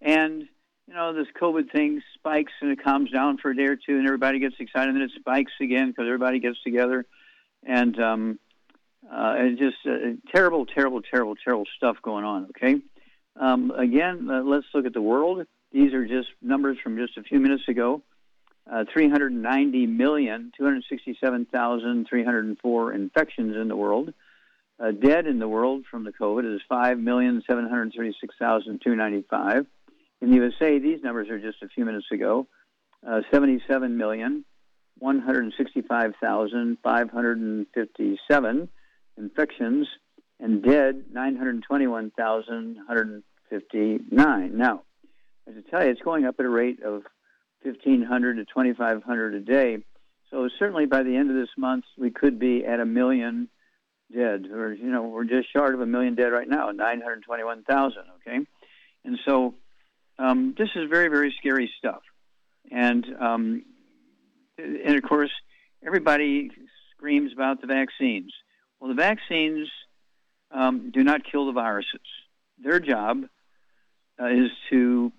And, you know, this COVID thing spikes and it calms down for a day or two, and everybody gets excited, and then it spikes again because everybody gets together. And, um, uh, and just uh, terrible, terrible, terrible, terrible stuff going on. Okay. Um, again, uh, let's look at the world. These are just numbers from just a few minutes ago. Uh, 390 million, 267,304 infections in the world. Uh, dead in the world from the COVID is 5,736,295. In the USA, these numbers are just a few minutes ago. Uh, 77 million, 165,557 infections, and dead 921,159. Now, as I tell you, it's going up at a rate of 1,500 to 2,500 a day. So certainly by the end of this month, we could be at a million dead, or you know, we're just short of a million dead right now, 921,000. Okay, and so um, this is very, very scary stuff. And um, and of course, everybody screams about the vaccines. Well, the vaccines um, do not kill the viruses. Their job uh, is to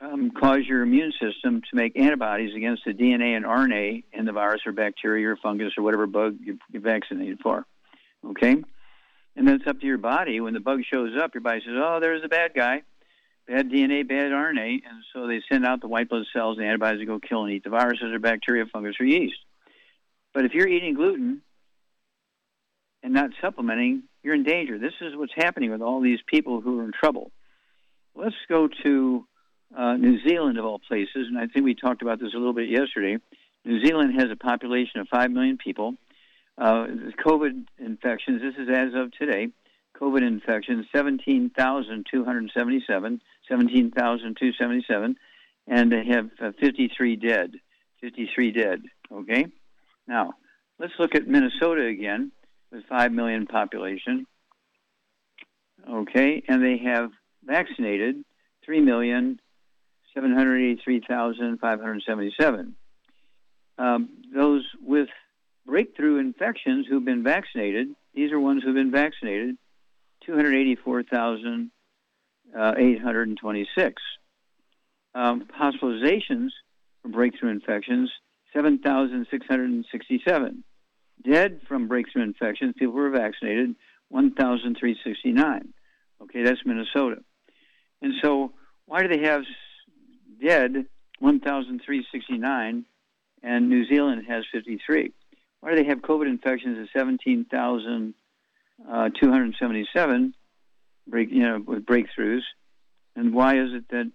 um, cause your immune system to make antibodies against the DNA and RNA in the virus or bacteria or fungus or whatever bug you, you're vaccinated for. Okay? And then it's up to your body. When the bug shows up, your body says, oh, there's the bad guy. Bad DNA, bad RNA. And so they send out the white blood cells and antibodies to go kill and eat the viruses or bacteria, fungus, or yeast. But if you're eating gluten, and not supplementing, you're in danger. This is what's happening with all these people who are in trouble. Let's go to uh, New Zealand, of all places, and I think we talked about this a little bit yesterday. New Zealand has a population of 5 million people. Uh, COVID infections, this is as of today, COVID infections, 17,277, 17,277, and they have uh, 53 dead. 53 dead, okay? Now, let's look at Minnesota again with 5 million population. Okay, and they have vaccinated 3,783,577. Um, those with breakthrough infections who've been vaccinated, these are ones who've been vaccinated, 284,826. Um, hospitalizations for breakthrough infections, 7,667 dead from breakthrough infections, people who were vaccinated, 1,369. Okay, that's Minnesota. And so, why do they have dead 1,369 and New Zealand has 53? Why do they have COVID infections at 17,277 uh, break, you know, with breakthroughs? And why is it that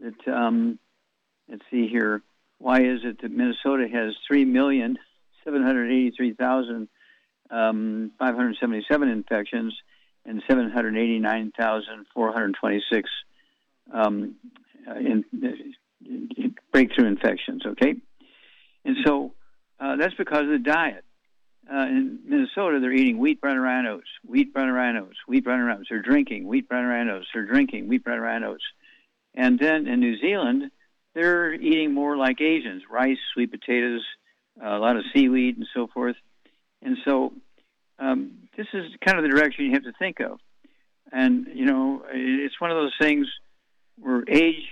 that um, let's see here, why is it that Minnesota has 3,783,577 um, infections and 789,426 um, in, in breakthrough infections, okay? And so uh, that's because of the diet. Uh, in Minnesota, they're eating wheat, bread, and rye oats, wheat, bread, and rye oats, wheat, bread, and rye oats. They're drinking wheat, bread, and rye oats. They're drinking wheat, bread, and rye oats. And then in New Zealand, they're eating more like Asians rice, sweet potatoes, uh, a lot of seaweed, and so forth. And so um, this is kind of the direction you have to think of. And, you know, it's one of those things where age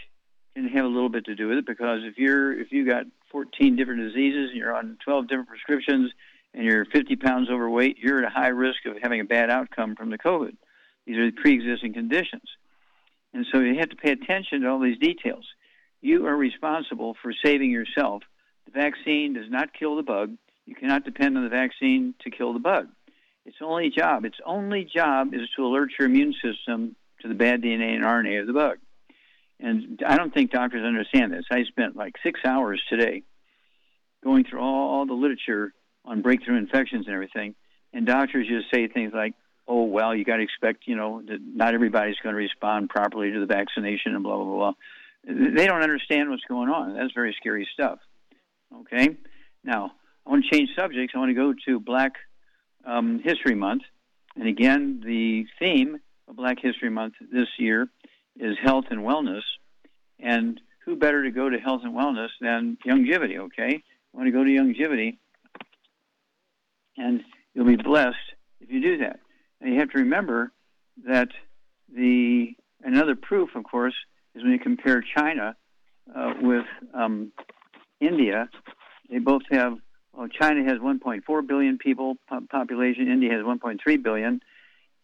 can have a little bit to do with it because if you're if you got 14 different diseases and you're on 12 different prescriptions and you're 50 pounds overweight, you're at a high risk of having a bad outcome from the COVID. These are pre-existing conditions. And so you have to pay attention to all these details. You are responsible for saving yourself. The vaccine does not kill the bug. You cannot depend on the vaccine to kill the bug. Its only job, its only job is to alert your immune system to the bad DNA and RNA of the bug. And I don't think doctors understand this. I spent like six hours today going through all the literature on breakthrough infections and everything, and doctors just say things like, "Oh, well, you got to expect, you know, that not everybody's going to respond properly to the vaccination and blah blah blah." They don't understand what's going on. That's very scary stuff. Okay, now I want to change subjects. I want to go to Black um, History Month, and again, the theme of Black History Month this year is health and wellness. And who better to go to health and wellness than Youngevity? Okay, I want to go to Youngevity, and you'll be blessed if you do that. Now you have to remember that the another proof, of course, is when you compare China uh, with um, India. They both have. Well, China has 1.4 billion people population. India has 1.3 billion,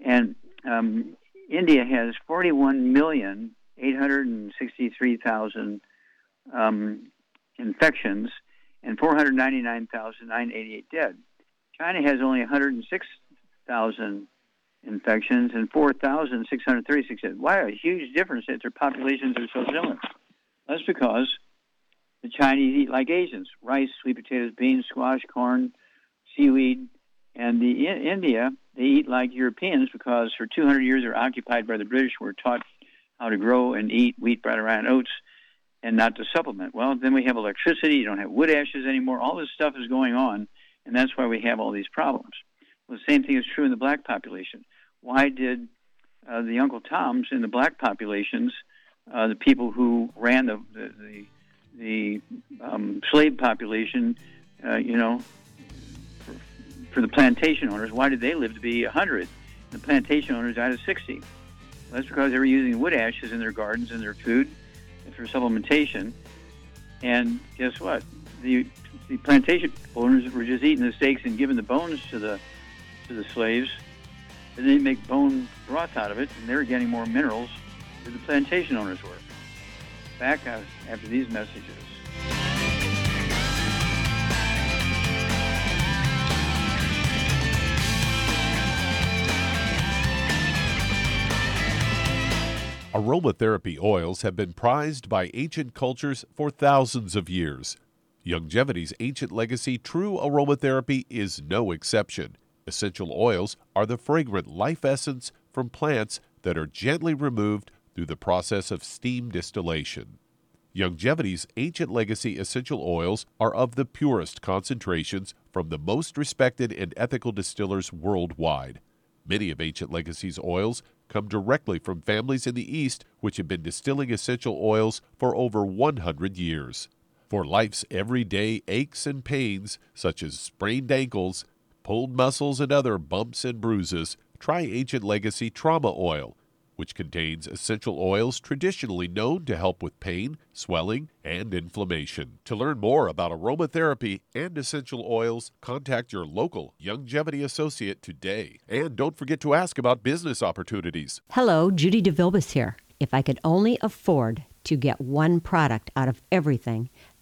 and um, India has 41 million 863,000 um, infections and 499,988 dead. China has only 106,000 infections and 4,636 dead. Why a huge difference that their populations are so similar? That's because the Chinese eat like Asians: rice, sweet potatoes, beans, squash, corn, seaweed, and the in India they eat like Europeans because for 200 years they're occupied by the British. Were taught how to grow and eat wheat, bread, and oats, and not to supplement. Well, then we have electricity. You don't have wood ashes anymore. All this stuff is going on, and that's why we have all these problems. Well, the same thing is true in the black population. Why did uh, the Uncle Toms in the black populations, uh, the people who ran the the, the, the um, slave population, uh, you know, for, for, the plantation owners, why did they live to be 100? The plantation owners died at 60. That's because they were using wood ashes in their gardens and their food for supplementation. And guess what? The, the plantation owners were just eating the steaks and giving the bones to the to the slaves. And they make bone broth out of it, and they were getting more minerals than the plantation owners were. Back after these messages. Aromatherapy oils have been prized by ancient cultures for thousands of years. Youngevity's ancient legacy, true aromatherapy, is no exception. Essential oils are the fragrant life essence from plants that are gently removed through the process of steam distillation. Youngevity's ancient legacy essential oils are of the purest concentrations from the most respected and ethical distillers worldwide. Many of Ancient Legacy's oils come directly from families in the East which have been distilling essential oils for over 100 years. For life's everyday aches and pains, such as sprained ankles, pulled muscles, and other bumps and bruises, try Ancient Legacy Trauma Oil which contains essential oils traditionally known to help with pain, swelling, and inflammation. To learn more about aromatherapy and essential oils, contact your local Youngevity associate today. And don't forget to ask about business opportunities. Hello, Judy DeVilbus here. If I could only afford to get one product out of everything,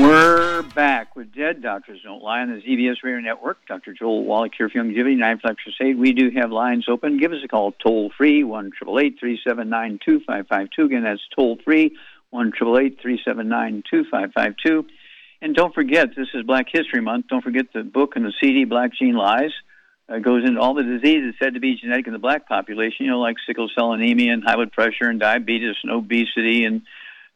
We're back with Dead Doctors Don't Lie on the ZBS Radio Network. Dr. Joel Wallach here for Youngevity, Nine Flex Crusade. We do have lines open. Give us a call toll free, 1 379 2552. Again, that's toll free, 1 379 2552. And don't forget, this is Black History Month. Don't forget the book and the CD, Black Gene Lies. Uh, goes into all the diseases said to be genetic in the black population, you know, like sickle cell anemia and high blood pressure and diabetes and obesity and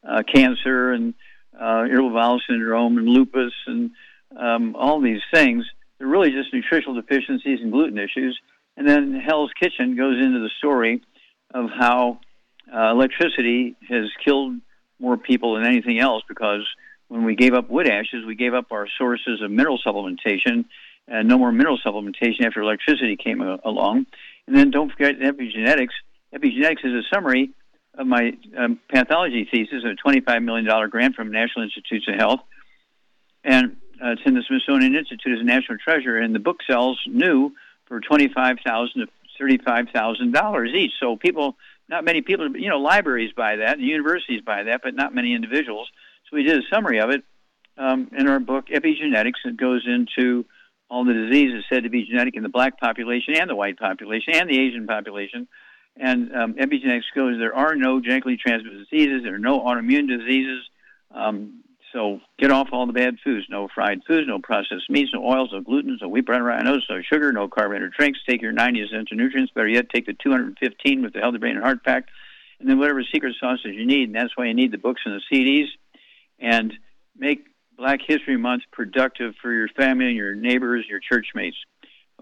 uh, cancer and uh, irritable bowel syndrome and lupus and um, all these things. They're really just nutritional deficiencies and gluten issues. And then Hell's Kitchen goes into the story of how uh, electricity has killed more people than anything else because when we gave up wood ashes, we gave up our sources of mineral supplementation and no more mineral supplementation after electricity came along. And then don't forget epigenetics. Epigenetics is a summary my um, pathology thesis, a $25 million grant from National Institutes of Health. And uh, it's in the Smithsonian Institute as a national treasure, and the book sells new for 25,000 to $35,000 each. So people, not many people, you know, libraries buy that, universities buy that, but not many individuals. So we did a summary of it um, in our book, Epigenetics. It goes into all the diseases said to be genetic in the black population and the white population and the Asian population. And um, epigenetics goes, there are no genetically transmitted diseases, there are no autoimmune diseases. Um, so get off all the bad foods. No fried foods, no processed meats, no oils, no gluten, no wheat, bread, rhinos, no sugar, no carbonated drinks. Take your 90 essential nutrients. Better yet, take the 215 with the Healthy Brain and Heart Pack. And then whatever secret sauces you need. And that's why you need the books and the CDs. And make Black History Month productive for your family your neighbors, your church mates.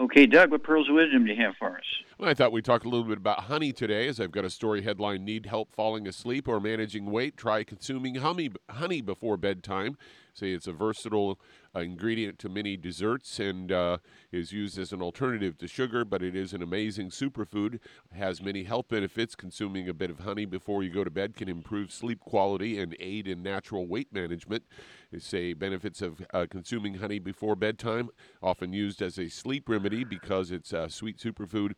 Okay, Doug, what pearls of wisdom do you have for us? Well, I thought we'd talk a little bit about honey today, as I've got a story headline Need help falling asleep or managing weight? Try consuming honey, honey before bedtime. Say it's a versatile uh, ingredient to many desserts and uh, is used as an alternative to sugar, but it is an amazing superfood. Has many health benefits. Consuming a bit of honey before you go to bed can improve sleep quality and aid in natural weight management. They say benefits of uh, consuming honey before bedtime, often used as a sleep remedy because it's a sweet superfood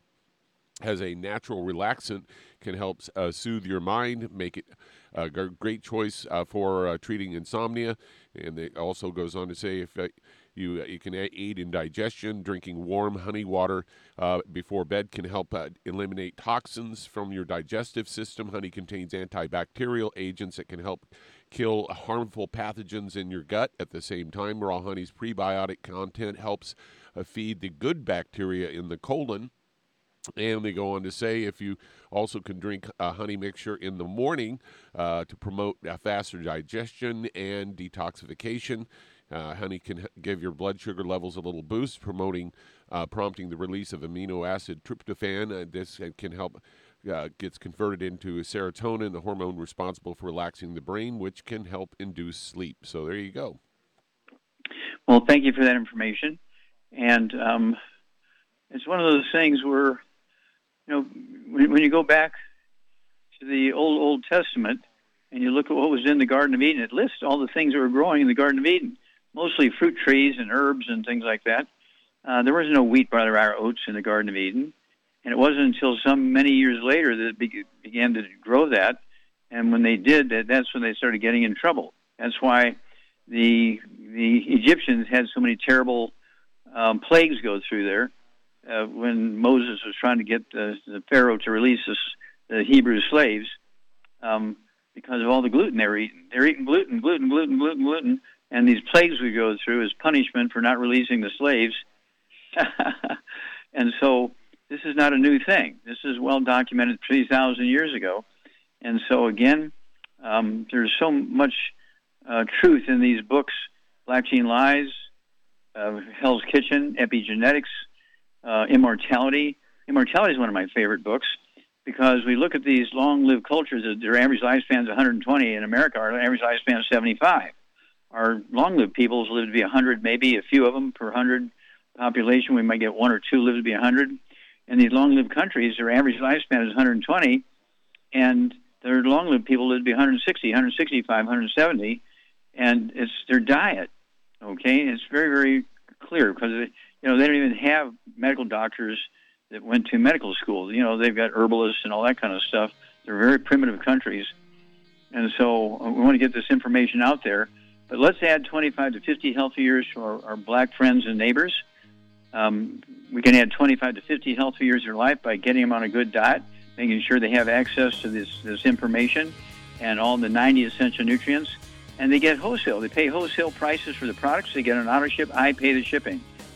has a natural relaxant, can help uh, soothe your mind, make it a great choice uh, for uh, treating insomnia. And it also goes on to say if uh, you uh, you can aid in digestion, drinking warm honey water uh, before bed can help eliminate toxins from your digestive system. Honey contains antibacterial agents that can help kill harmful pathogens in your gut. At the same time, raw honey's prebiotic content helps feed the good bacteria in the colon and they go on to say if you also can drink a honey mixture in the morning uh, to promote faster digestion and detoxification. Uh, honey can give your blood sugar levels a little boost, promoting, uh, prompting the release of amino acid tryptophan. Uh, this can help uh, gets converted into serotonin, the hormone responsible for relaxing the brain, which can help induce sleep. So there you go. Well, thank you for that information. And um, it's one of those things where you know, when, when you go back to the old Old Testament and you look at what was in the Garden of Eden, it lists all the things that were growing in the Garden of Eden, mostly fruit trees and herbs and things like that. Uh, there was no wheat, barley, or oats in the Garden of Eden, and it wasn't until some many years later that it be- began to grow that. And when they did, that, that's when they started getting in trouble. That's why the the Egyptians had so many terrible um, plagues go through there uh, when Moses was trying to get the, the Pharaoh to release the, the Hebrew slaves um, because of all the gluten they were eating. They're eating gluten, gluten, gluten, gluten, gluten, and these plagues we go through is punishment for not releasing the slaves. and so this is not a new thing. This is well documented 3,000 years ago. And so, again, um, there's so much uh, truth in these books Black Gene Lies, uh, Hell's Kitchen, Epigenetics, uh, Immortality. Immortality is one of my favorite books because we look at these long-lived cultures. Their average lifespan is 120. In America, our average lifespan is 75. Our long-lived peoples live to be 100, maybe a few of them per 100 population. We might get one or two live to be 100. In these long-lived countries, their average lifespan is 120, and their long-lived people live to be 160, 165, 170, and it's their diet. Okay, it's very, very clear because you know, they don't even have medical doctors that went to medical school. You know, they've got herbalists and all that kind of stuff. They're very primitive countries. And so uh, we want to get this information out there. But let's add 25 to 50 healthy years to our, our black friends and neighbors. Um, we can add 25 to 50 healthy years of their life by getting them on a good diet, making sure they have access to this, this information and all the 90 essential nutrients. And they get wholesale. They pay wholesale prices for the products. They get an auto ship. I pay the shipping.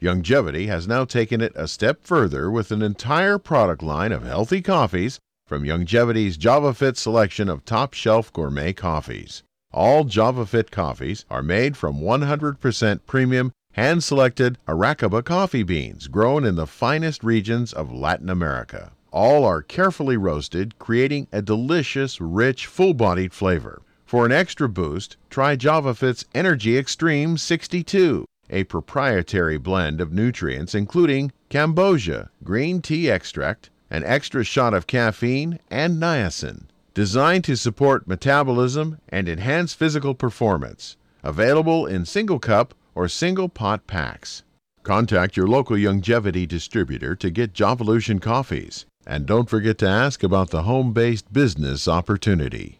Youngevity has now taken it a step further with an entire product line of healthy coffees from Youngevity's JavaFit selection of top shelf gourmet coffees. All JavaFit coffees are made from 100% premium hand selected Arabica coffee beans grown in the finest regions of Latin America. All are carefully roasted, creating a delicious, rich, full bodied flavor. For an extra boost, try JavaFit's Energy Extreme 62, a proprietary blend of nutrients including cambogia, green tea extract, an extra shot of caffeine, and niacin. Designed to support metabolism and enhance physical performance. Available in single cup or single pot packs. Contact your local Youngevity distributor to get Jovolution coffees. And don't forget to ask about the home based business opportunity.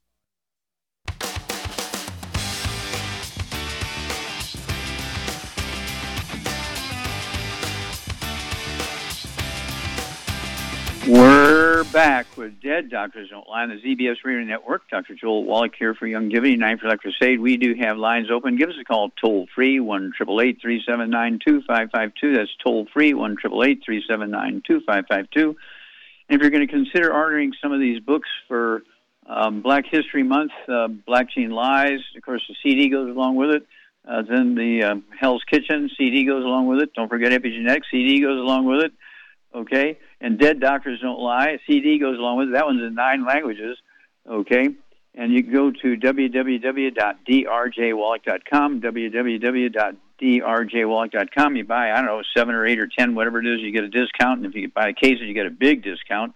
Back with Dead Doctors Don't Lie on the ZBS Radio Network. Dr. Joel Wallach here for Youngevity, 9 for Life Crusade. We do have lines open. Give us a call toll free, 1 379 2552. That's toll free, 1 379 2552. And if you're going to consider ordering some of these books for um, Black History Month, uh, Black Gene Lies, of course, the CD goes along with it. Uh, then the uh, Hell's Kitchen CD goes along with it. Don't forget Epigenetics CD goes along with it. Okay and Dead Doctors Don't Lie. CD goes along with it. That one's in nine languages. Okay, and you can go to www.drjwallach.com, www.drjwallach.com. You buy, I don't know, seven or eight or ten, whatever it is, you get a discount. And if you buy cases, you get a big discount.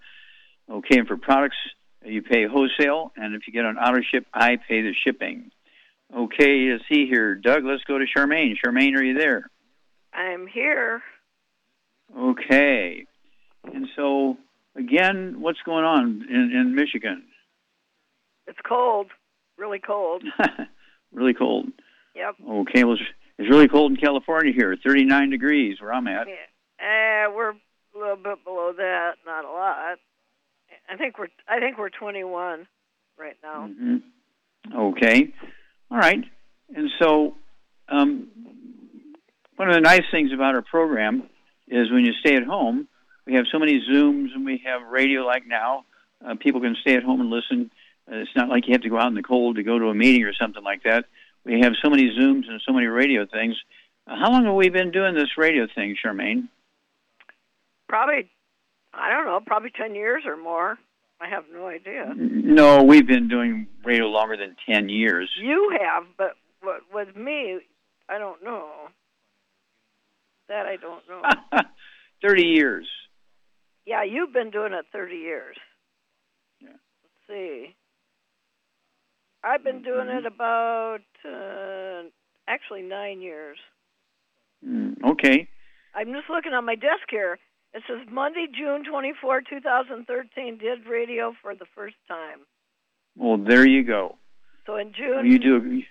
Okay, and for products, you pay wholesale. And if you get an auto ship, I pay the shipping. Okay, let's see here. Doug, let's go to Charmaine. Charmaine, are you there? I'm here. Okay. And so, again, what's going on in, in Michigan? It's cold, really cold. really cold. Yep. Okay, well, it's, really cold in California here, 39 degrees where I'm at. Yeah. Uh, we're a little bit below that, not a lot. I think we're I think we're 21 right now. Mm-hmm. Okay. All right. And so, um, one of the nice things about our program is when you stay at home, we have so many Zooms and we have radio like now. Uh, people can stay at home and listen. Uh, it's not like you have to go out in the cold to go to a meeting or something like that. We have so many Zooms and so many radio things. Uh, how long have we been doing this radio thing, Charmaine? Probably, I don't know, probably 10 years or more. I have no idea. No, we've been doing radio longer than 10 years. You have, but with me, I don't know. That I don't know. 30 years. Yeah, you've been doing it 30 years. Yeah. Let's see. I've been doing it about uh, actually nine years. Mm, okay. I'm just looking on my desk here. It says Monday, June 24, 2013, did radio for the first time. Well, there you go. So in June, you do.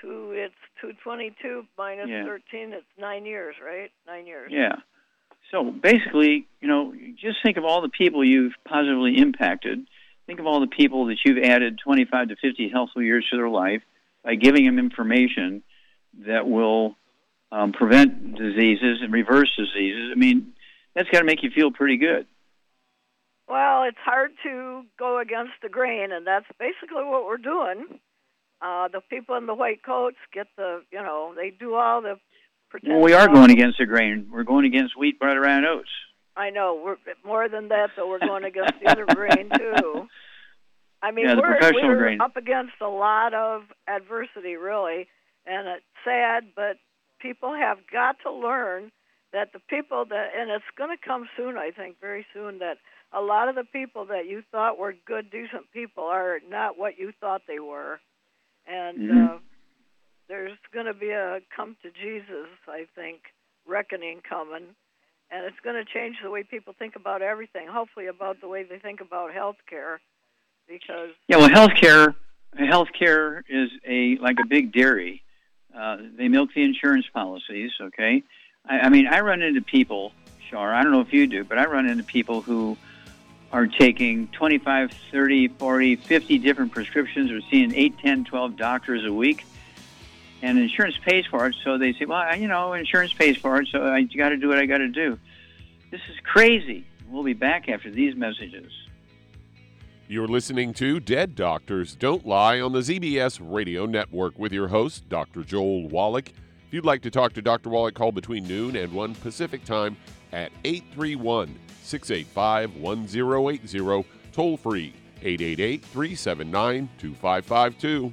Two, it's 222 minus yeah. 13. It's nine years, right? Nine years. Yeah. So basically, you know, just think of all the people you've positively impacted. Think of all the people that you've added 25 to 50 healthful years to their life by giving them information that will um, prevent diseases and reverse diseases. I mean, that's got to make you feel pretty good. Well, it's hard to go against the grain, and that's basically what we're doing. Uh, the people in the white coats get the, you know, they do all the. Well, we are going against the grain. We're going against wheat, butter, and oats. I know. We're more than that, though. We're going against the other grain too. I mean, yeah, we're, we're grain. up against a lot of adversity, really, and it's sad, but people have got to learn that the people that, and it's going to come soon, I think, very soon, that a lot of the people that you thought were good, decent people are not what you thought they were. And mm-hmm. uh, there's going to be a come to Jesus, I think, reckoning coming. And it's going to change the way people think about everything, hopefully, about the way they think about health care. Because yeah, well, healthcare, healthcare is a like a big dairy. Uh, they milk the insurance policies. Okay, I, I mean, I run into people, Shar. I don't know if you do, but I run into people who are taking 25, 30, 40, 50 different prescriptions or seeing 8, 10, 12 doctors a week. And insurance pays for it, so they say, well, you know, insurance pays for it, so I got to do what I got to do. This is crazy. We'll be back after these messages. You're listening to Dead Doctors Don't Lie on the ZBS Radio Network with your host, Dr. Joel Wallach. If you'd like to talk to Dr. Wallach, call between noon and 1 Pacific time at 831 685 1080, toll free 888 379 2552.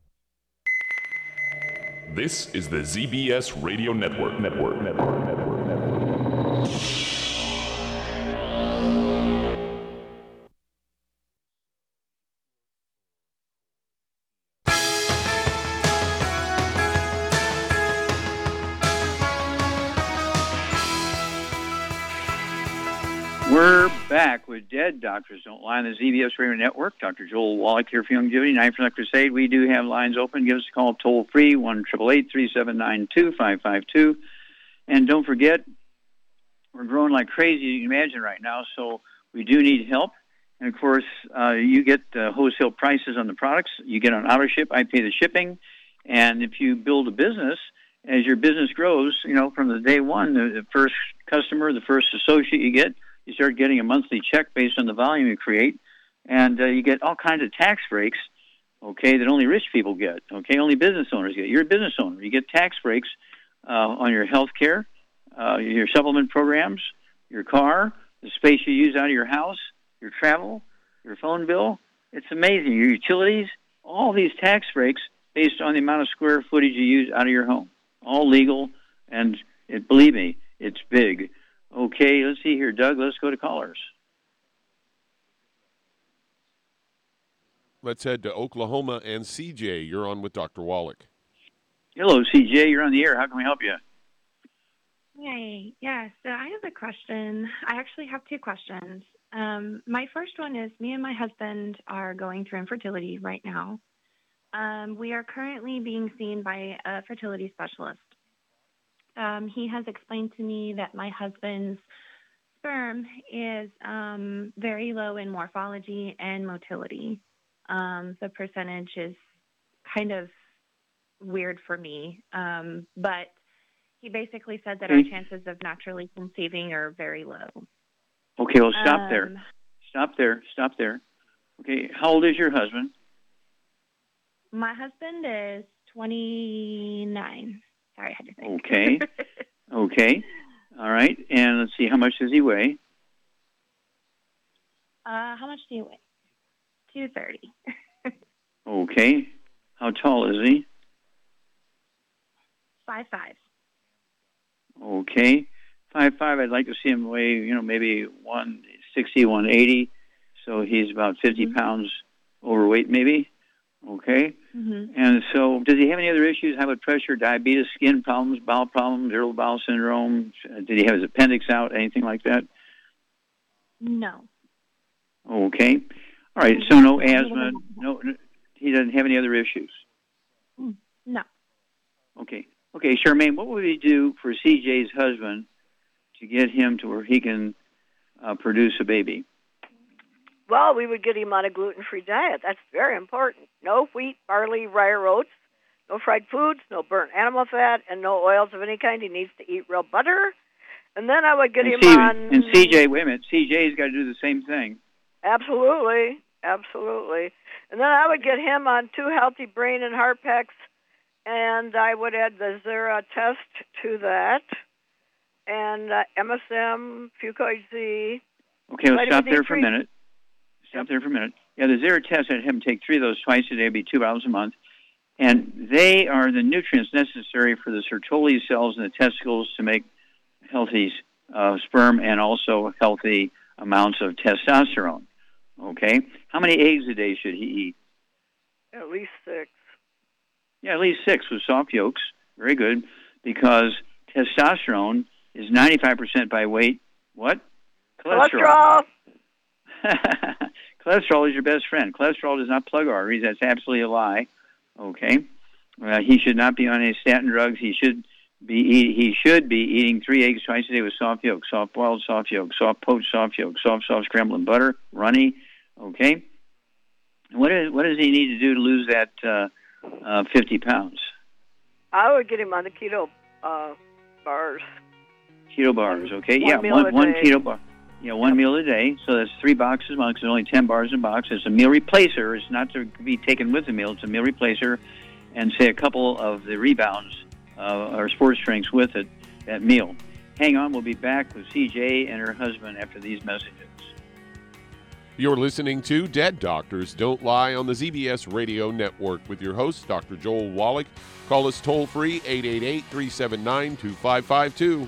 This is the ZBS Radio Network. Network. Network. Network. Network. We're back with Dead Doctors Don't Lie on the ZBS Radio Network. Dr. Joel Wallach here for Youngevity, Knife for the Crusade. We do have lines open. Give us a call toll free, 1 3792 552. And don't forget, we're growing like crazy, you can imagine right now, so we do need help. And of course, uh, you get uh, wholesale prices on the products. You get on auto ship. I pay the shipping. And if you build a business, as your business grows, you know, from the day one, the first customer, the first associate you get, you start getting a monthly check based on the volume you create, and uh, you get all kinds of tax breaks, okay, that only rich people get, okay, only business owners get. You're a business owner. You get tax breaks uh, on your health care, uh, your supplement programs, your car, the space you use out of your house, your travel, your phone bill. It's amazing. Your utilities, all these tax breaks based on the amount of square footage you use out of your home. All legal, and it, believe me, it's big. Okay, let's see here, Doug. Let's go to callers. Let's head to Oklahoma and CJ. You're on with Dr. Wallach. Hello, CJ. You're on the air. How can we help you? Hey, yeah, so I have a question. I actually have two questions. Um, my first one is me and my husband are going through infertility right now. Um, we are currently being seen by a fertility specialist. Um, he has explained to me that my husband's sperm is um, very low in morphology and motility. Um, the percentage is kind of weird for me, um, but he basically said that our chances of naturally conceiving are very low. Okay, well, stop there. Um, Stop there. Stop there. Okay, how old is your husband? My husband is 29. Sorry, I had to think. Okay. Okay. All right. And let's see, how much does he weigh? uh, how much do you weigh? 230. Okay. How tall is he? Five five. Okay. Five five. I'd like to see him weigh, you know, maybe one sixty, one eighty. So he's about 50 pounds overweight, maybe. Okay. Mm-hmm. And so, does he have any other issues? High blood pressure, diabetes, skin problems, bowel problems, irritable bowel syndrome? Uh, Did he have his appendix out? Anything like that? No. Okay. All right. So no asthma. No. He doesn't have any other issues. Mm, No. Okay. Okay, Charmaine, what would we do for CJ's husband to get him to where he can uh, produce a baby? Well, we would get him on a gluten-free diet. That's very important. No wheat, barley, rye, or oats. no fried foods, no burnt animal fat, and no oils of any kind. He needs to eat real butter. And then I would get and him C- on. And CJ, wait a minute. CJ's got to do the same thing. Absolutely, absolutely. And then I would get him on two healthy brain and heart packs, and I would add the Zera test to that, and uh, MSM, Fucoid Z. Okay, let's Vitamin stop there for a D3. minute. There for a minute. Yeah, the Zeratest, I'd have him take three of those twice a day, it'd be two bottles a month. And they are the nutrients necessary for the Sertoli cells in the testicles to make healthy uh, sperm and also healthy amounts of testosterone. Okay? How many eggs a day should he eat? At least six. Yeah, at least six with soft yolks. Very good. Because testosterone is 95% by weight. What? Cholesterol. Cholesterol is your best friend. Cholesterol does not plug arteries. That's absolutely a lie. Okay. Uh, he should not be on any statin drugs. He should be eat, he should be eating three eggs twice a day with soft yolk, soft boiled soft yolk, soft poached soft yolk, soft soft scrambled in butter, runny. Okay. What is what does he need to do to lose that uh, uh, 50 pounds? I would get him on the keto uh, bars. Keto bars, okay? One yeah, one one day. keto bar. Yeah, one meal a day. So that's three boxes a. 'cause There's only ten bars in a box. It's a meal replacer. It's not to be taken with the meal. It's a meal replacer, and say a couple of the rebounds uh, or sports drinks with it. That meal. Hang on. We'll be back with CJ and her husband after these messages. You're listening to Dead Doctors Don't Lie on the ZBS Radio Network with your host, Dr. Joel Wallach. Call us toll free 888 379 2552.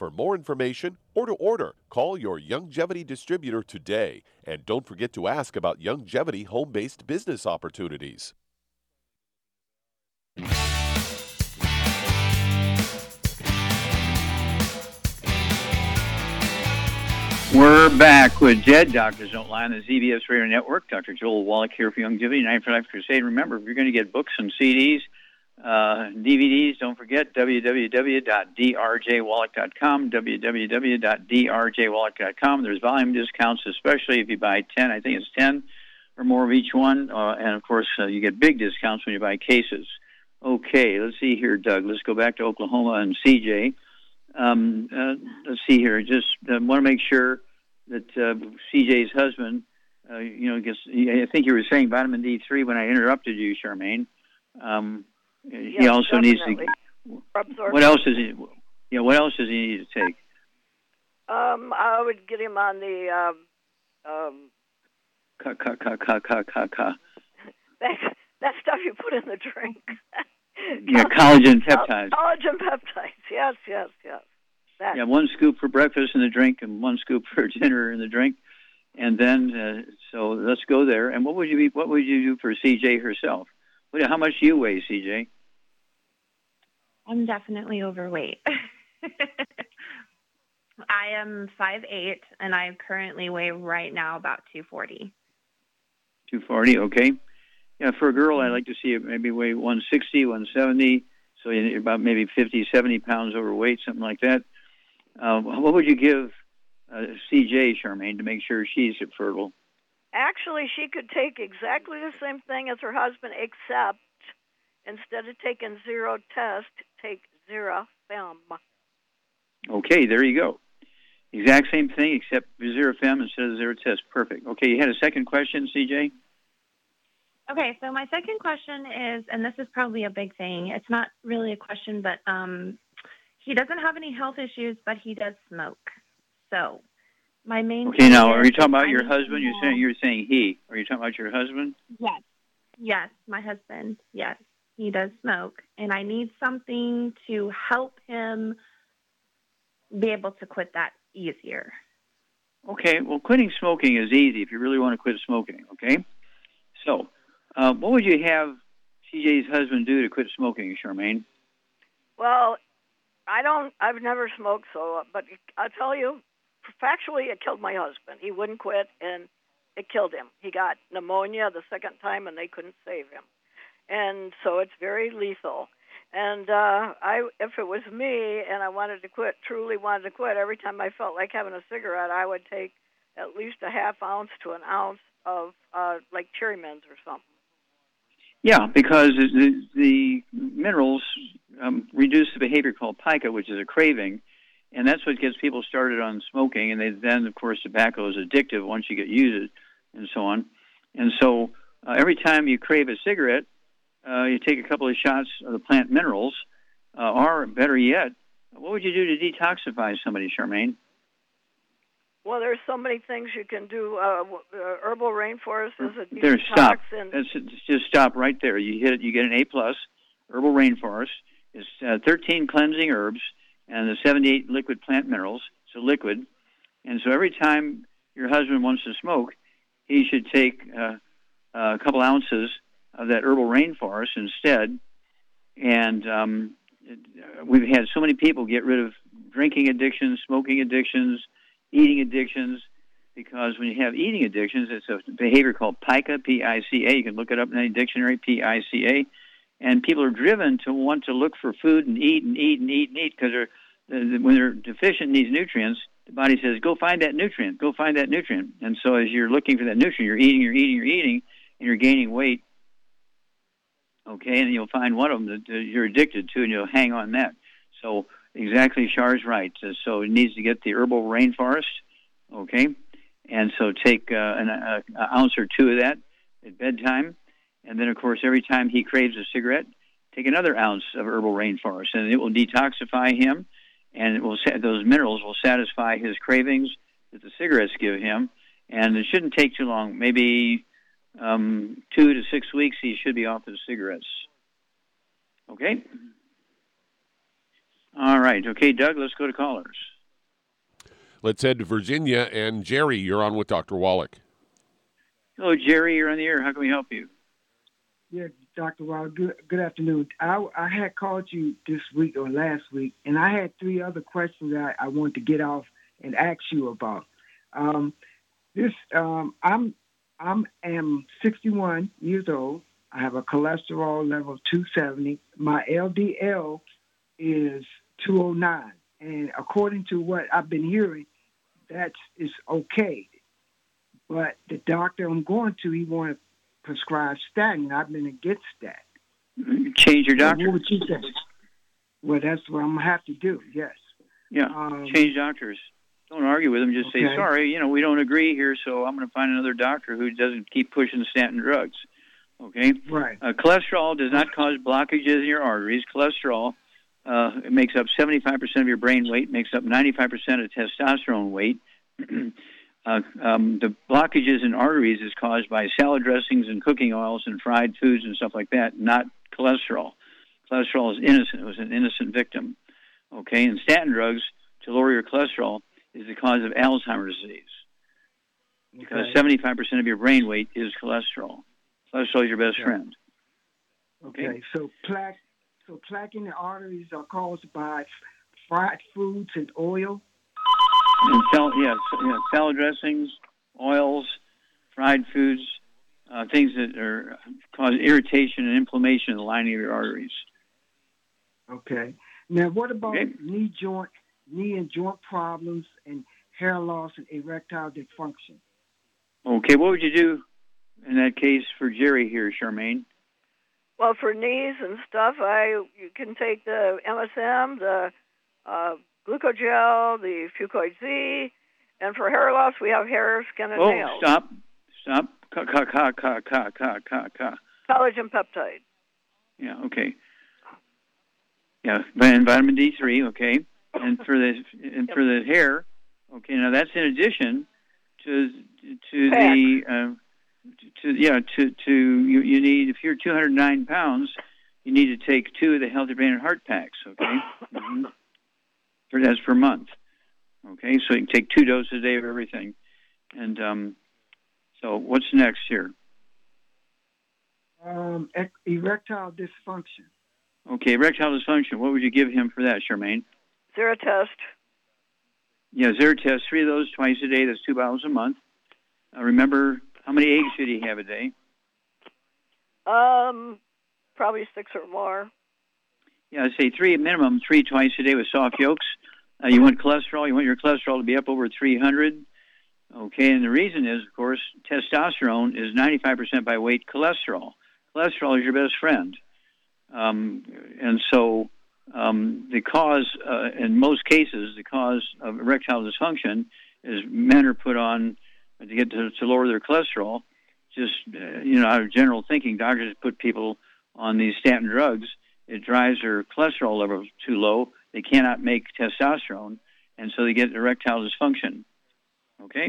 For more information or to order, call your Youngevity distributor today. And don't forget to ask about Youngevity home based business opportunities. We're back with Dead Doctors Don't Lie on the ZBS Radio Network. Dr. Joel Wallach here for Youngevity, Night for Life Crusade. Remember, if you're going to get books and CDs, uh, DVDs, don't forget www.drjwallach.com, www.drjwallach.com. There's volume discounts, especially if you buy 10. I think it's 10 or more of each one. Uh, and, of course, uh, you get big discounts when you buy cases. Okay, let's see here, Doug. Let's go back to Oklahoma and CJ. Um, uh, let's see here. Just uh, want to make sure that CJ's husband, you know, because I think you were saying vitamin D3 when I interrupted you, Charmaine. Um, he Yes, also definitely. needs Absorption. to. What else does he? Yeah, what else does he need to take? Um, I would get him on the um, um, Ka ka ka ka ka ka ka. that that stuff you put in the drink. yeah, collagen peptides. Collagen peptides. Yes, yes, yes. That. Yeah, one scoop for breakfast in the drink, and one scoop for dinner in the drink, and then uh, so let's go there. And what would you be? What would you do for CJ herself? What, how much do you weigh, CJ? I'm definitely overweight. I am five eight, and I currently weigh right now about 240. 240, okay. Yeah, for a girl, I'd like to see it maybe weigh 160, 170, so you're about maybe 50, 70 pounds overweight, something like that. Uh, what would you give uh, CJ, Charmaine, to make sure she's fertile? Actually, she could take exactly the same thing as her husband, except instead of taking zero test, take zero film. Okay, there you go. Exact same thing, except zero fem instead of Zeratest. Perfect. Okay, you had a second question, CJ? Okay, so my second question is, and this is probably a big thing. It's not really a question, but um, he doesn't have any health issues, but he does smoke. So my main. Okay, now are you talking about your husband? You're saying you're saying he. Are you talking about your husband? Yes. Yes, my husband. Yes, he does smoke, and I need something to help him be able to quit that easier. Okay, well, quitting smoking is easy if you really want to quit smoking. Okay, so uh, what would you have CJ's husband do to quit smoking, Charmaine? Well, I don't. I've never smoked, so but I'll tell you, factually, it killed my husband. He wouldn't quit, and it killed him. He got pneumonia the second time, and they couldn't save him. And so it's very lethal. And uh, I, if it was me and I wanted to quit, truly wanted to quit, every time I felt like having a cigarette, I would take at least a half ounce to an ounce of uh, like cherry mints or something. Yeah, because the, the minerals um, reduce the behavior called pica, which is a craving, and that's what gets people started on smoking. And they, then, of course, tobacco is addictive once you get used, it, and so on. And so, uh, every time you crave a cigarette, uh, you take a couple of shots of the plant minerals, uh, or better yet, what would you do to detoxify somebody, Charmaine? Well, there's so many things you can do. Uh, uh, herbal rainforest is a there. Stop. And... That's, just stop right there. You hit it. You get an A plus. Herbal rainforest is uh, 13 cleansing herbs and the 78 liquid plant minerals. So liquid, and so every time your husband wants to smoke, he should take uh, a couple ounces of that herbal rainforest instead. And um, we've had so many people get rid of drinking addictions, smoking addictions, eating addictions, because when you have eating addictions, it's a behavior called pica, P-I-C-A. You can look it up in any dictionary, P-I-C-A. And people are driven to want to look for food and eat and eat and eat and eat because they're, when they're deficient in these nutrients, the body says, go find that nutrient, go find that nutrient. And so as you're looking for that nutrient, you're eating, you're eating, you're eating, and you're gaining weight. Okay, and you'll find one of them that you're addicted to, and you'll hang on that. So exactly, Char's right. So it needs to get the herbal rainforest. Okay, and so take uh, an a, a ounce or two of that at bedtime, and then of course every time he craves a cigarette, take another ounce of herbal rainforest, and it will detoxify him, and it will those minerals will satisfy his cravings that the cigarettes give him, and it shouldn't take too long. Maybe um, two to six weeks, he should be off his cigarettes. Okay. All right. Okay, Doug, let's go to callers. Let's head to Virginia. And Jerry, you're on with Dr. Wallach. Hello, Jerry. You're on the air. How can we help you? Yeah, Dr. Wallach, good, good afternoon. I, I had called you this week or last week, and I had three other questions I, I wanted to get off and ask you about. Um, this, um, I'm I am am 61 years old. I have a cholesterol level of 270. My LDL is 209. And according to what I've been hearing, that's is okay. But the doctor I'm going to, he want to prescribe statin. I've been against that. Change your doctor. what would you say? Well, that's what I'm gonna have to do. Yes. Yeah. Um, Change doctors. Don't argue with them. Just okay. say sorry. You know, we don't agree here, so I'm going to find another doctor who doesn't keep pushing statin drugs. Okay. Right. Uh, cholesterol does not cause blockages in your arteries. Cholesterol uh, it makes up 75% of your brain weight, makes up 95% of testosterone weight. uh, um, the blockages in arteries is caused by salad dressings and cooking oils and fried foods and stuff like that, not cholesterol. cholesterol is innocent. It was an innocent victim. Okay, and statin drugs to lower your cholesterol is the cause of Alzheimer's disease because 75% of your brain weight is cholesterol. Cholesterol is your best Yeah. friend. Okay, so plaque, so plaque in the arteries are caused by fried foods and oil. And sal- yeah, yeah, salad dressings, oils, fried foods, uh, things that are cause irritation and inflammation in the lining of your arteries. Okay. Now, what about Okay. knee joint, knee and joint problems, and hair loss and erectile dysfunction? Okay, what would you do in that case for Jerry here, Charmaine? Well, for knees and stuff, I you can take the MSM, the uh, glucogel, the Fucoid Z, and for hair loss, we have hair, skin, and Oh, nails. stop, stop, ka ka ka ka ka ka ka ka. Collagen peptide. Yeah, okay. Yeah, and vitamin D three, okay, and for the and for the hair, okay. Now that's in addition to to the uh, to yeah to to you, you need if you're 209 pounds, you need to take two of the healthy brain and heart packs, okay. hmm For that's per month, okay. So you can take two doses a day of everything, and um, so what's next here? Um, erectile dysfunction. Okay, erectile dysfunction. What would you give him for that, Charmaine? Zeratest. Yeah, Zeratest, three of those twice a day. That's two bottles a month. Uh, remember, how many eggs should he have a day? Um, probably six or more. Yeah, I'd say three minimum, three twice a day with soft yolks. Uh, you want cholesterol. You want your cholesterol to be up over 300. Okay, and the reason is, of course, testosterone is 95% by weight cholesterol. Cholesterol is your best friend. Um, and so um, the cause, uh, in most cases, the cause of erectile dysfunction is men are put on to get to, to lower their cholesterol. Just uh, you know, out of general thinking, doctors put people on these statin drugs. It drives their cholesterol levels too low. They cannot make testosterone, and so they get erectile dysfunction. Okay.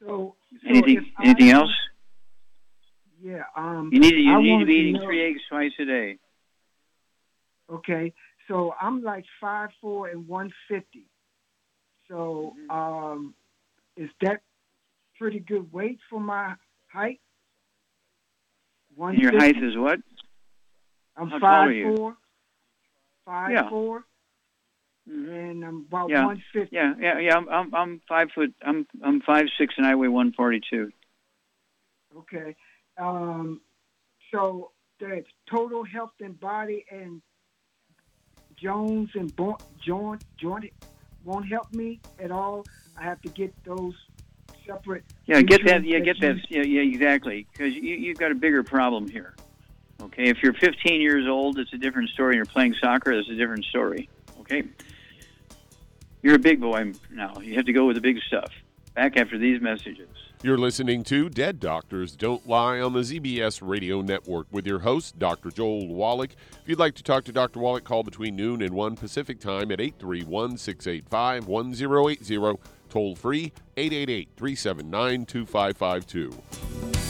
So, so Anything? if I- Anything else? Yeah. Um, You need to, you I need to be eating know- three eggs twice a day. Okay, so I'm like five four and one fifty. So Mm-hmm. um, is that pretty good weight for my height? And your height is what? I'm how five four. Five Yeah. four, and I'm about Yeah. one fifty. Yeah, yeah, yeah. I'm, I'm, I'm five foot. I'm, I'm five six, and I weigh one forty two. Okay. Um, so the total health and body and Jones and bo- joint joint won't help me at all. I have to get those separate. Yeah, get that. Yeah, get that. Yeah, yeah, exactly. Because you, you've got a bigger problem here. Okay, if you're 15 years old, it's a different story. You're playing soccer, it's a different story. Okay, you're a big boy now. You have to go with the big stuff. Back after these messages. You're listening to Dead Doctors Don't Lie on the ZBS Radio Network with your host, Dr. Joel Wallach. If you'd like to talk to Dr. Wallach, call between noon and 1 Pacific Time at 831 685 1080, toll free 888 379 2552.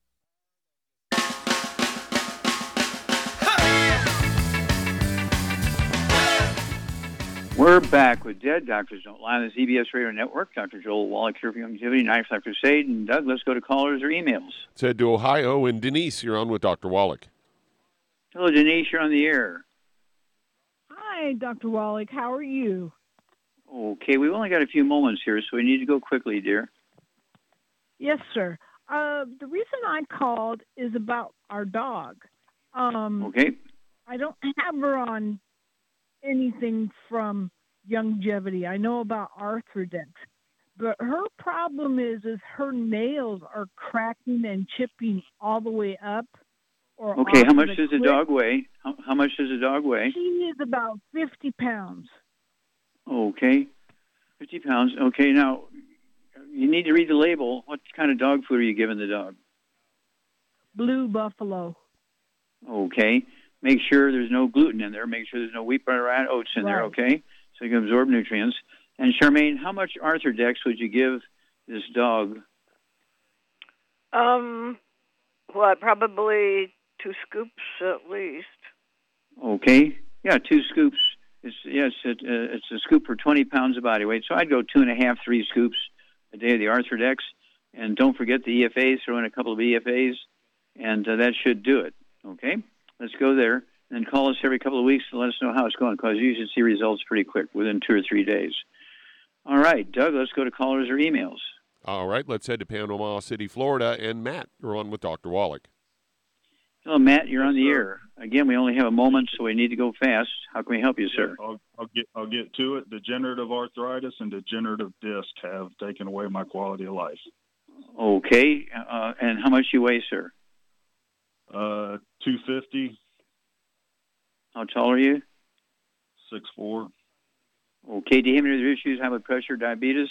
We're back with Dead Doctors Don't Lie on the ZBS Radio Network. Dr. Joel Wallach here for Youngevity, Knife Life Crusade. And Doug, let's go to callers or emails. Said to Ohio, and Denise, you're on with Dr. Wallach. Hello, Denise, you're on the air. Hi, Dr. Wallach. How are you? Okay, we've only got a few moments here, so we need to go quickly, dear. Yes, sir. Uh, the reason I called is about our dog. Um, Okay. I don't have her on anything from Youngevity. I know about Arthrodex, but her problem is is her nails are cracking and chipping all the way up. Or Okay, how much the does a dog weigh? How, how much does a dog weigh? She is about fifty pounds. Okay, 50 pounds. Okay, now you need to read the label. What kind of dog food are you giving the dog? Blue buffalo. Okay. Make sure there's no gluten in there. Make sure there's no wheat, butter, and oats in there, okay? So you can absorb nutrients. And Charmaine, how much Arthrodex would you give this dog? Um, what? Probably two scoops at least. Okay. Yeah, two scoops. It's yes, it, uh, it's a scoop for 20 pounds of body weight. So I'd go two and a half, three scoops a day of the Arthrodex, and don't forget the EFAs. Throw in a couple of EFAs, and uh, that should do it. Okay. Let's go there, and call us every couple of weeks to let us know how it's going, because you should see results pretty quick within two or three days. All right, Doug. Let's go to callers or emails. All right, let's head to Panama City, Florida. And Matt, you're on with Dr. Wallach. Hello, Matt. You're on the air. Again, we only have a moment, so we need to go fast. How can we help you, sir? I'll, I'll get I'll get to it. Degenerative arthritis and degenerative disc have taken away my quality of life. Okay. Uh, and how much you weigh, sir? Uh, two fifty, How tall are you? six four. Okay. Do you have any other issues? High blood pressure, diabetes?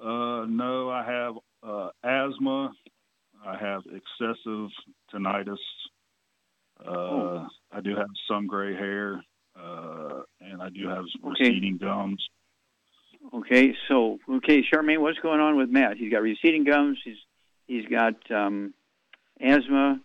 Uh, no, I have uh, asthma. I have excessive tinnitus. Uh, I do have some gray hair, uh, and I do have Okay. receding gums. Okay. So, okay, Charmaine, what's going on with Matt? He's got receding gums. He's he's got um, asthma.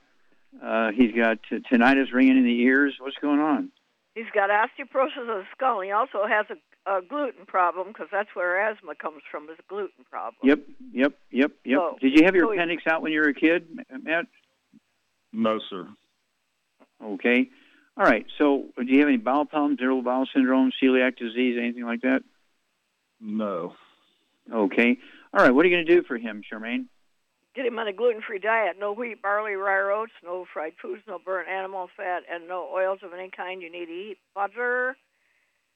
Uh, he's got t- tinnitus ringing in the ears. What's going on? He's got osteoporosis of the skull. He also has a, a gluten problem because that's where asthma comes from. Is a gluten problem. Yep. Yep. Yep. Yep. So- Did you have your so appendix out when you were a kid, Matt? No, sir. Okay. All right. So, do you have any bowel problems, irritable bowel syndrome, celiac disease, anything like that? No. Okay. All right. What are you going to do for him, Charmaine? Get him on a gluten-free diet: no wheat, barley, rye, oats, no fried foods, no burnt animal fat, and no oils of any kind. You need to eat butter.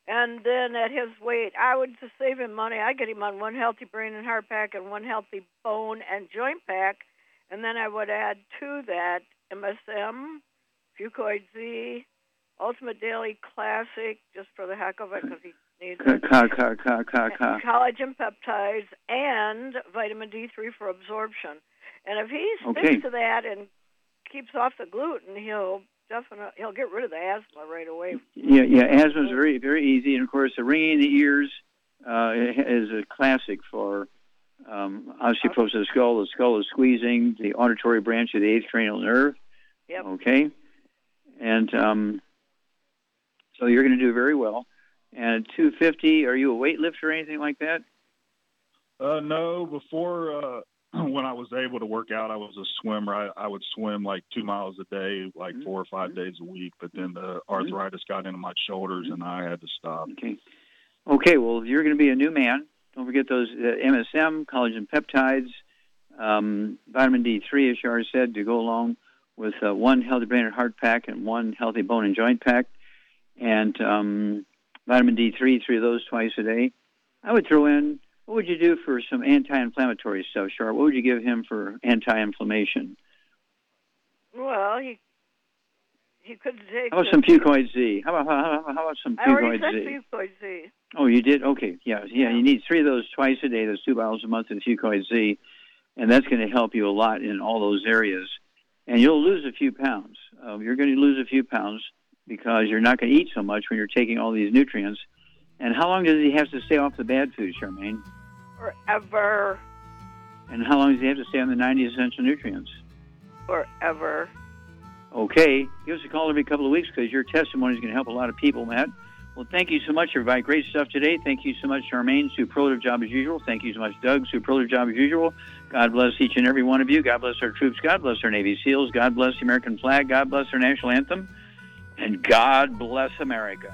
And then at his weight, I would to save him money. I get him on one healthy brain and heart pack and one healthy bone and joint pack, and then I would add to that MSM, Fucoid Z, Ultimate Daily Classic, just for the heck of it, because he needs ca. collagen peptides and vitamin D3 for absorption. And if he sticks Okay. to that and keeps off the gluten, he'll definitely he'll get rid of the asthma right away. Yeah, yeah. Asthma is very, very easy, and of course, the ringing in the ears uh, is a classic for um, osteoporosis of the skull. The skull is squeezing the auditory branch of the eighth cranial nerve. Yep. Okay, and um, so you're going to do very well. And at 250, are you a weightlifter or anything like that? Uh, no, before uh, when I was able to work out, I was a swimmer. I, I would swim like two miles a day, like Mm-hmm. four or five days a week. But then the arthritis got into my shoulders, and I had to stop. Okay. Okay, well, you're going to be a new man. Don't forget those uh, MSM, collagen peptides, um, vitamin D3, as Shar said, to go along with uh, one healthy brain and heart pack and one healthy bone and joint pack, and um, vitamin D3, three of those twice a day. I would throw in, what would you do for some anti-inflammatory stuff, Shar? What would you give him for anti-inflammation? Well, he he could take. How about some Fucoid Z? How about, how, how about some Fucoid Z? Fucoid Z. Oh, you did? Okay. Yeah, yeah. You need three of those twice a day. Those two bottles a month of Fucoid Z, and that's going to help you a lot in all those areas. And you'll lose a few pounds. Uh, you're going to lose a few pounds because you're not going to eat so much when you're taking all these nutrients. And how long does he have to stay off the bad food, Charmaine? Forever, And how long does he have to stay on the 90 essential nutrients? forever. Okay, give us a call every couple of weeks because your testimony is going to help a lot of people, Matt. Well, thank you so much, everybody. Great stuff today. Thank you so much, Charmaine. Superlative job as usual. Thank you so much, Doug. Superlative job as usual. God bless each and every one of you. God bless our troops. God bless our Navy SEALs. God bless the American flag. God bless our national anthem. And God bless America.